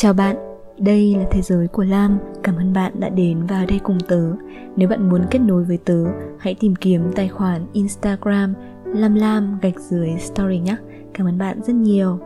Chào bạn, đây là thế giới của Lam. Cảm ơn bạn đã đến vào đây cùng tớ. Nếu bạn muốn kết nối với tớ, hãy tìm kiếm tài khoản Instagram lam lam gạch dưới story nhé. Cảm ơn bạn rất nhiều.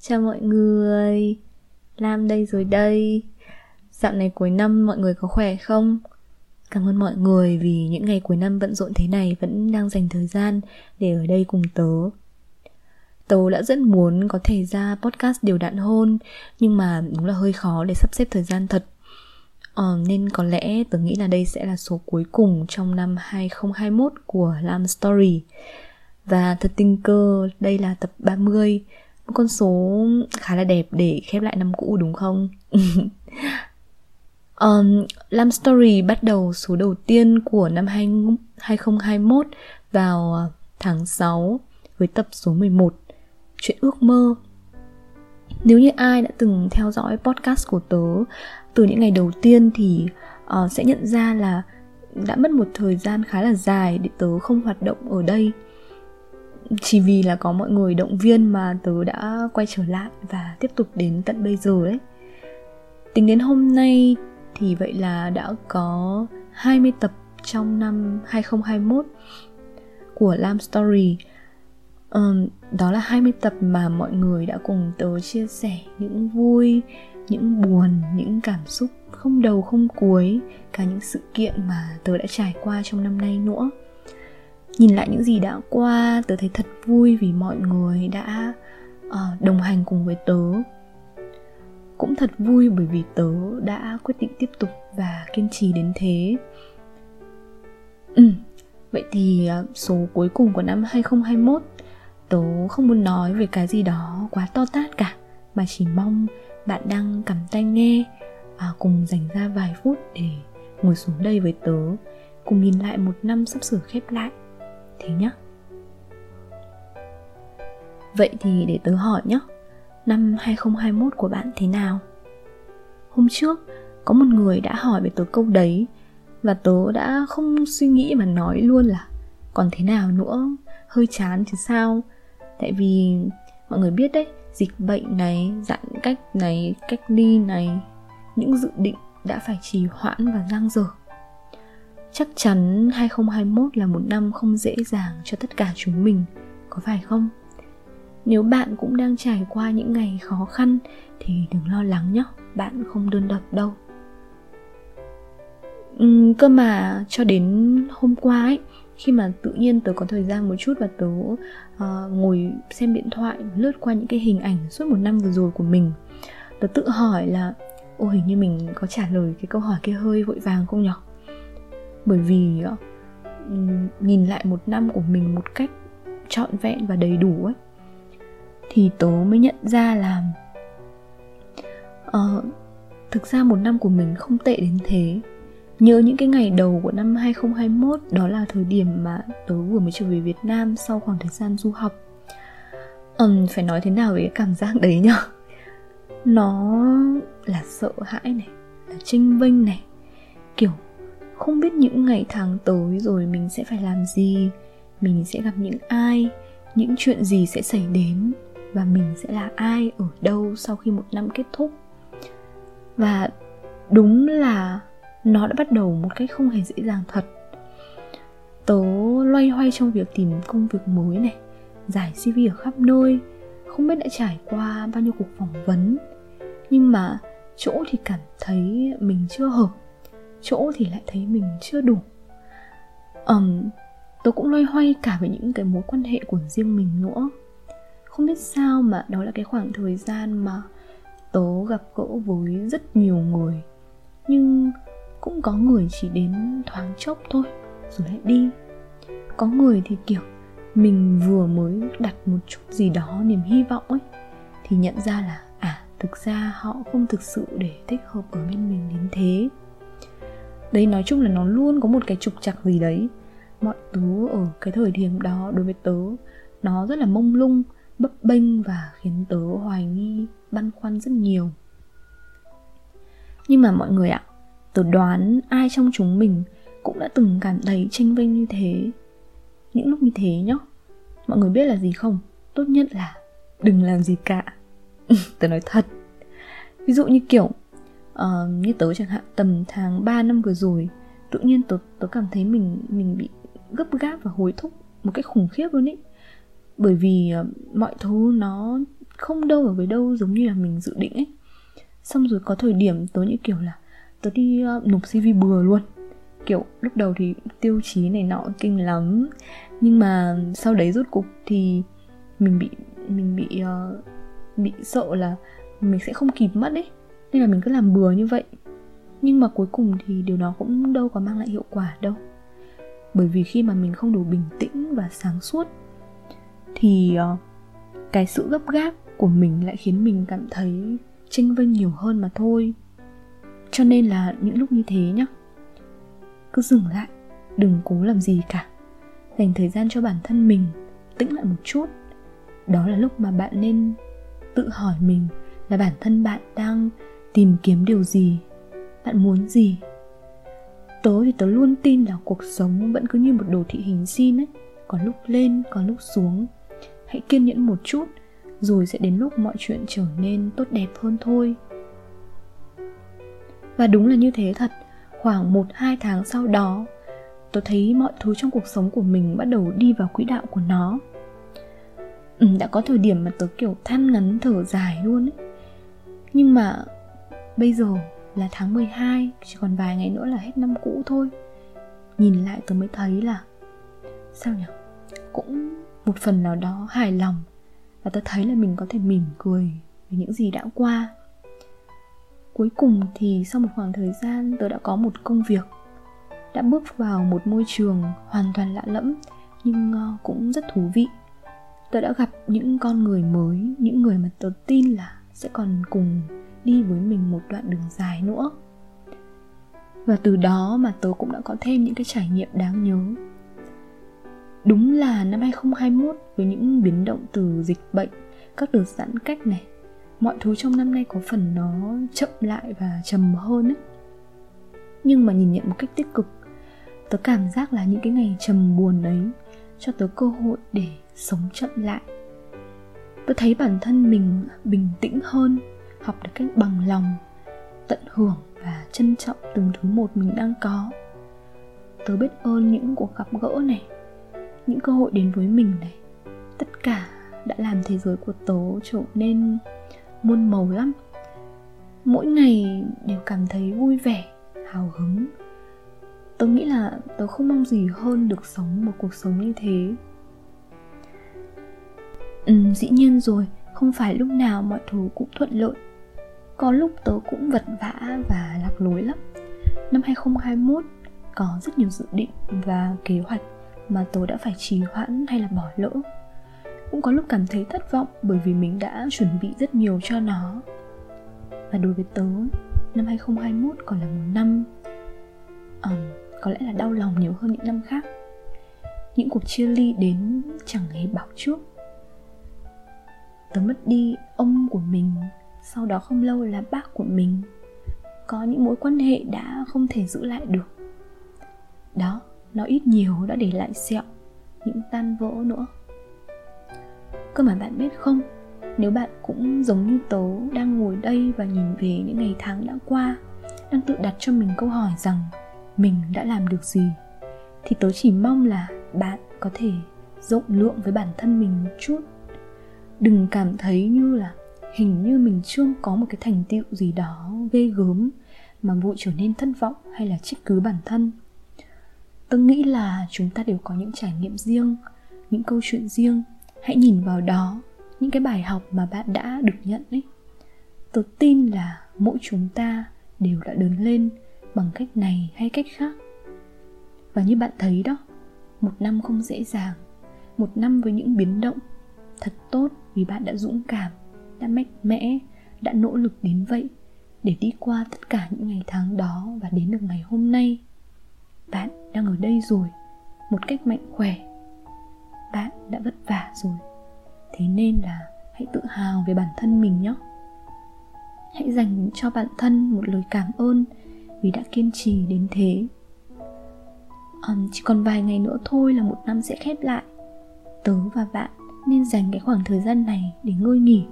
Chào mọi người, Lam đây rồi đây. Dạo này cuối năm mọi người có khỏe không? Cảm ơn mọi người vì những ngày cuối năm bận rộn thế này vẫn đang dành thời gian để ở đây cùng tớ Tớ đã rất muốn có thể ra podcast điều đạn hôn Nhưng mà đúng là hơi khó để sắp xếp thời gian thật. Ờ, Nên có lẽ tớ nghĩ là đây sẽ là số cuối cùng trong năm 2021 của Lam Story. Và thật tình cơ đây là tập 30 Một con số khá là đẹp để khép lại năm cũ đúng không? um, Lam Story bắt đầu số đầu tiên của năm 2021 vào ờ, tháng 6 với tập số 11 chuyện ước mơ. Nếu như ai đã từng theo dõi podcast của tớ từ những ngày đầu tiên thì uh, sẽ nhận ra là đã mất một thời gian khá là dài để tớ không hoạt động ở đây. Chỉ vì là có mọi người động viên mà tớ đã quay trở lại và tiếp tục đến tận bây giờ đấy. Tính đến hôm nay thì vậy là đã có 20 tập trong năm 2021 của Lam Story um, đó là 20 tập mà mọi người đã cùng tớ chia sẻ những vui những buồn những cảm xúc không đầu không cuối cả những sự kiện mà tớ đã trải qua trong năm nay nữa. Nhìn lại những gì đã qua tớ thấy thật vui vì mọi người đã uh, đồng hành cùng với tớ. Cũng thật vui bởi vì tớ đã quyết định tiếp tục và kiên trì đến thế. Ừ, vậy thì ờ, số cuối cùng của năm 2021 tớ không muốn nói về cái gì đó quá to tát cả, mà chỉ mong bạn đang cầm tay nghe và cùng dành ra vài phút để ngồi xuống đây với tớ, cùng nhìn lại một năm sắp sửa khép lại. Thế nhá. Vậy thì để tớ hỏi nhé năm 2021 của bạn thế nào? Hôm trước, có một người đã hỏi về tớ câu đấy, và tớ đã không suy nghĩ mà nói luôn là còn thế nào nữa, hơi chán chứ sao? Tại vì mọi người biết đấy dịch bệnh này giãn cách này cách ly này những dự định đã phải trì hoãn và giang dở. Chắc chắn 2021 là một năm không dễ dàng cho tất cả chúng mình có phải không? Nếu bạn cũng đang trải qua những ngày khó khăn thì đừng lo lắng nhé bạn không đơn độc đâu. Ừ, cơ mà cho đến hôm qua ấy khi mà tự nhiên tớ có thời gian một chút và tớ uh, ngồi xem điện thoại lướt qua những cái hình ảnh suốt một năm vừa rồi của mình tớ tự hỏi là ô hình như mình có trả lời cái câu hỏi kia hơi vội vàng không nhở bởi vì uh, nhìn lại một năm của mình một cách trọn vẹn và đầy đủ ấy thì tớ mới nhận ra là uh, thực ra một năm của mình không tệ đến thế. Nhớ những cái ngày đầu của năm 2021 Đó là thời điểm mà tớ vừa mới trở về Việt Nam Sau khoảng thời gian du học. Um, Phải nói thế nào về cái cảm giác đấy nhở? Nó là sợ hãi này Là trinh vinh này. Kiểu không biết những ngày tháng tới rồi mình sẽ phải làm gì Mình sẽ gặp những ai Những chuyện gì sẽ xảy đến Và mình sẽ là ai ở đâu sau khi một năm kết thúc. Và đúng là nó đã bắt đầu một cách không hề dễ dàng thật. Tớ loay hoay trong việc tìm công việc mới này giải cv ở khắp nơi. Không biết đã trải qua bao nhiêu cuộc phỏng vấn. Nhưng mà chỗ thì cảm thấy mình chưa hợp chỗ thì lại thấy mình chưa đủ. Um, tớ cũng loay hoay cả với những cái mối quan hệ của riêng mình nữa. Không biết sao mà đó là cái khoảng thời gian mà tớ gặp gỡ với rất nhiều người. Nhưng cũng có người chỉ đến thoáng chốc thôi, rồi lại đi. Có người thì kiểu mình vừa mới đặt một chút gì đó niềm hy vọng ấy, thì nhận ra là à thực ra họ không thực sự để thích hợp ở bên mình đến thế. Đấy nói chung là nó luôn có một cái trục trặc gì đấy. Mọi thứ ở cái thời điểm đó đối với tớ, nó rất là mông lung, bấp bênh và khiến tớ hoài nghi băn khoăn rất nhiều. Nhưng mà mọi người ạ Tớ đoán ai trong chúng mình cũng đã từng cảm thấy tranh vinh như thế. Những lúc như thế nhá. Mọi người biết là gì không? Tốt nhất là đừng làm gì cả. Tớ nói thật. Ví dụ như kiểu uh, như tớ chẳng hạn tầm tháng 3 năm vừa rồi tự nhiên tớ tớ cảm thấy mình mình bị gấp gáp và hối thúc một cách khủng khiếp luôn ý. Bởi vì uh, mọi thứ nó không đâu ở với đâu giống như là mình dự định ấy. Xong rồi có thời điểm tớ như kiểu là tớ đi uh, nộp cv bừa luôn. Kiểu lúc đầu thì tiêu chí này nọ kinh lắm. Nhưng mà sau đấy rút cục thì mình bị mình bị uh, bị sợ là mình sẽ không kịp mất ấy. Nên là mình cứ làm bừa như vậy. Nhưng mà cuối cùng thì điều đó cũng đâu có mang lại hiệu quả đâu. Bởi vì khi mà mình không đủ bình tĩnh và sáng suốt thì uh, cái sự gấp gáp của mình lại khiến mình cảm thấy tranh vinh nhiều hơn mà thôi cho nên là những lúc như thế nhá. Cứ dừng lại, đừng cố làm gì cả. Dành thời gian cho bản thân mình, tĩnh lại một chút. Đó là lúc mà bạn nên tự hỏi mình là bản thân bạn đang tìm kiếm điều gì, bạn muốn gì. Tớ thì tớ luôn tin là cuộc sống vẫn cứ như một đồ thị hình xin ấy. Có lúc lên, có lúc xuống. Hãy kiên nhẫn một chút, rồi sẽ đến lúc mọi chuyện trở nên tốt đẹp hơn thôi và đúng là như thế thật. Khoảng một hai tháng sau đó tôi thấy mọi thứ trong cuộc sống của mình bắt đầu đi vào quỹ đạo của nó. Ừ, đã có thời điểm mà tớ kiểu than ngắn thở dài luôn ấy. Nhưng mà bây giờ là tháng 12 chỉ còn vài ngày nữa là hết năm cũ thôi. Nhìn lại tớ mới thấy là sao nhỉ cũng một phần nào đó hài lòng. Và tớ thấy là mình có thể mỉm cười về những gì đã qua cuối cùng thì sau một khoảng thời gian, tớ đã có một công việc. Đã bước vào một môi trường hoàn toàn lạ lẫm, nhưng ờ, cũng rất thú vị. Tớ đã gặp những con người mới, những người mà tớ tin là sẽ còn cùng đi với mình một đoạn đường dài nữa. Và từ đó mà tớ cũng đã có thêm những cái trải nghiệm đáng nhớ. Đúng là năm 2021 với những biến động từ dịch bệnh, các đợt giãn cách này mọi thứ trong năm nay có phần nó chậm lại và trầm hơn ấy. Nhưng mà nhìn nhận một cách tích cực, tớ cảm giác là những cái ngày trầm buồn ấy cho tớ cơ hội để sống chậm lại. Tớ thấy bản thân mình bình tĩnh hơn, học được cách bằng lòng, tận hưởng và trân trọng từng thứ một mình đang có. Tớ biết ơn những cuộc gặp gỡ này, những cơ hội đến với mình này, tất cả đã làm thế giới của tớ trở nên muôn màu lắm. Mỗi ngày đều cảm thấy vui vẻ hào hứng. Tớ nghĩ là tớ không mong gì hơn được sống một cuộc sống như thế. Ừ, dĩ nhiên rồi không phải lúc nào mọi thứ cũng thuận lợi. Có lúc tớ cũng vật vã và lạc lối lắm. Năm 2021 có rất nhiều dự định và kế hoạch mà tớ đã phải trì hoãn hay là bỏ lỡ cũng có lúc cảm thấy thất vọng bởi vì mình đã chuẩn bị rất nhiều cho nó. Và đối với tớ năm 2021 còn là một năm um, có lẽ là đau lòng nhiều hơn những năm khác. Những cuộc chia ly đến chẳng hề báo trước tớ mất đi ông của mình sau đó không lâu là bác của mình. Có những mối quan hệ đã không thể giữ lại được. Đó nó ít nhiều đã để lại sẹo những tan vỡ nữa cơ mà bạn biết không, nếu bạn cũng giống như tớ đang ngồi đây và nhìn về những ngày tháng đã qua, đang tự đặt cho mình câu hỏi rằng mình đã làm được gì, thì tớ chỉ mong là bạn có thể rộng lượng với bản thân mình một chút. Đừng cảm thấy như là hình như mình chưa có một cái thành tựu gì đó ghê gớm mà vội trở nên thất vọng hay là trách cứ bản thân. Tớ nghĩ là chúng ta đều có những trải nghiệm riêng, những câu chuyện riêng hãy nhìn vào đó, những cái bài học mà bạn đã được nhận ấy. Tôi tin là mỗi chúng ta đều đã lớn lên bằng cách này hay cách khác. Và như bạn thấy đó, một năm không dễ dàng, một năm với những biến động thật tốt vì bạn đã dũng cảm, đã mạnh mẽ, đã nỗ lực đến vậy để đi qua tất cả những ngày tháng đó và đến được ngày hôm nay. Bạn đang ở đây rồi, một cách mạnh khỏe bạn đã vất vả rồi. Thế nên là hãy tự hào về bản thân mình nhé. Hãy dành cho bản thân một lời cảm ơn vì đã kiên trì đến thế. Um, chỉ còn vài ngày nữa thôi là một năm sẽ khép lại. Tớ và bạn nên dành cái khoảng thời gian này để ngơi nghỉ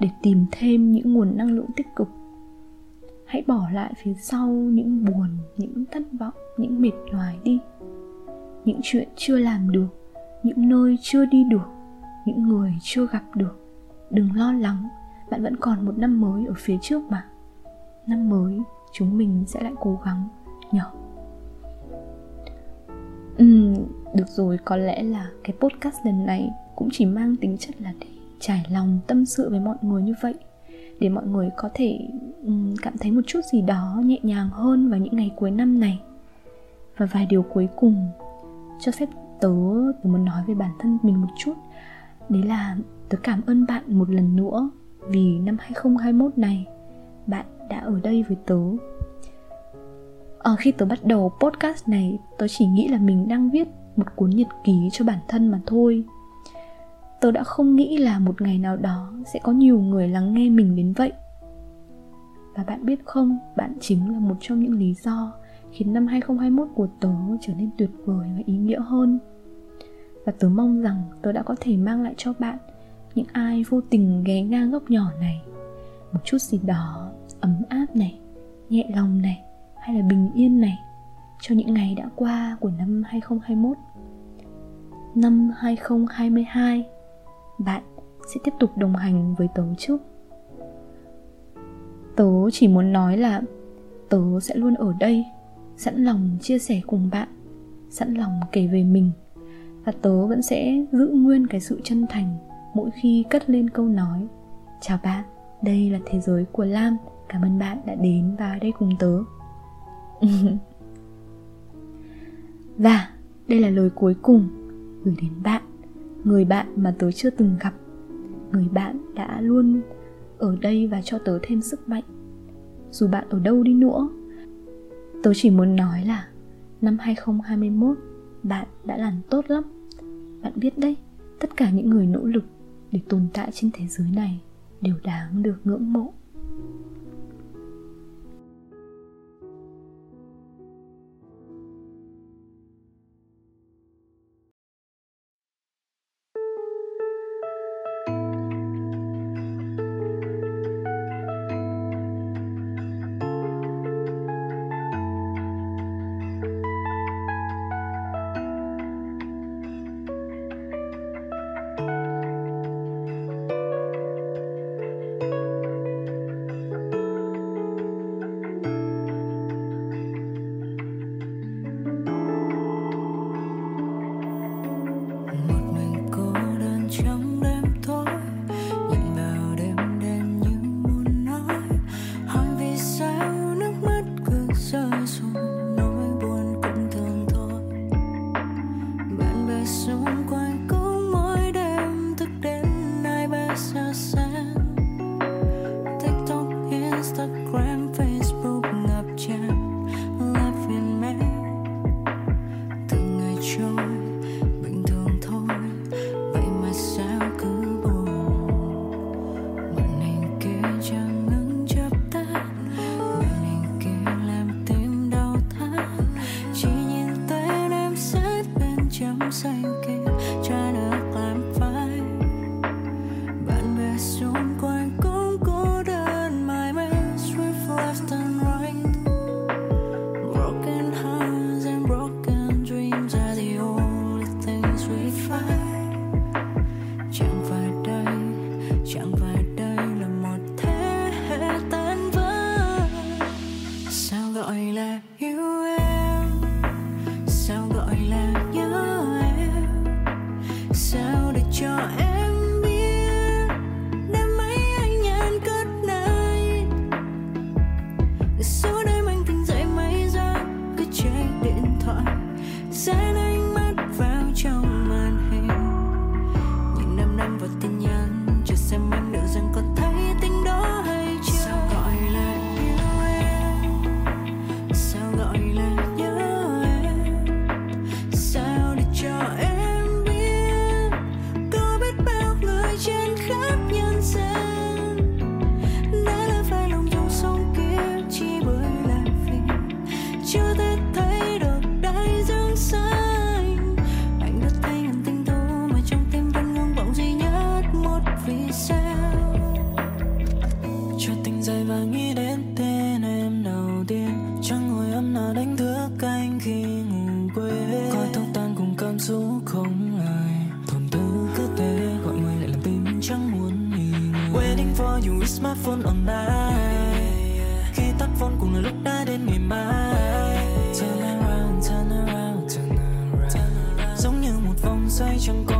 để tìm thêm những nguồn năng lượng tích cực. Hãy bỏ lại phía sau những buồn những thất vọng những mệt nhoài đi. Những chuyện chưa làm được những nơi chưa đi được những người chưa gặp được. Đừng lo lắng bạn vẫn còn một năm mới ở phía trước mà. Năm mới chúng mình sẽ lại cố gắng nhở? Ừ được rồi có lẽ là cái podcast lần này cũng chỉ mang tính chất là để trải lòng tâm sự với mọi người như vậy. Để mọi người có thể um, cảm thấy một chút gì đó nhẹ nhàng hơn vào những ngày cuối năm này. Và vài điều cuối cùng cho phép tớ tớ muốn nói về bản thân mình một chút. Đấy là tớ cảm ơn bạn một lần nữa vì năm 2021 này bạn đã ở đây với tớ. À, khi tớ bắt đầu podcast này tớ chỉ nghĩ là mình đang viết một cuốn nhật ký cho bản thân mà thôi. Tớ đã không nghĩ là một ngày nào đó sẽ có nhiều người lắng nghe mình đến vậy. Và bạn biết không bạn chính là một trong những lý do khiến năm 2021 của tớ trở nên tuyệt vời và ý nghĩa hơn và tớ mong rằng tớ đã có thể mang lại cho bạn những ai vô tình ghé ngang góc nhỏ này. Một chút gì đó ấm áp này, nhẹ lòng này, hay là bình yên này cho những ngày đã qua của năm 2021 năm 2022 bạn sẽ tiếp tục đồng hành với tớ chứ? Tớ chỉ muốn nói là tớ sẽ luôn ở đây, sẵn lòng chia sẻ cùng bạn, sẵn lòng kể về mình và tớ vẫn sẽ giữ nguyên cái sự chân thành mỗi khi cất lên câu nói, chào bạn, đây là thế giới của lam, cảm ơn bạn đã đến và ở đây cùng tớ. Và đây là lời cuối cùng gửi đến bạn, người bạn mà tớ chưa từng gặp. Người bạn đã luôn ở đây và cho tớ thêm sức mạnh. Dù bạn ở đâu đi nữa, tớ chỉ muốn nói là năm 2021 bạn đã làm tốt lắm bạn biết đấy, tất cả những người nỗ lực để tồn tại trên thế giới này đều đáng được ngưỡng mộ. tiên chẳng hồi âm nào đánh thức anh khi ngủ quên. Coi thông tan cùng cảm xúc không ai. Thồn tư cứ thế, gọi người lại làm tim chẳng muốn nghỉ ngơi waiting for you is my phone on night. Khi tắt phone cùng là lúc đã đến ngày mai. Turn around turn around turn around. Giống như một vòng xoay chẳng có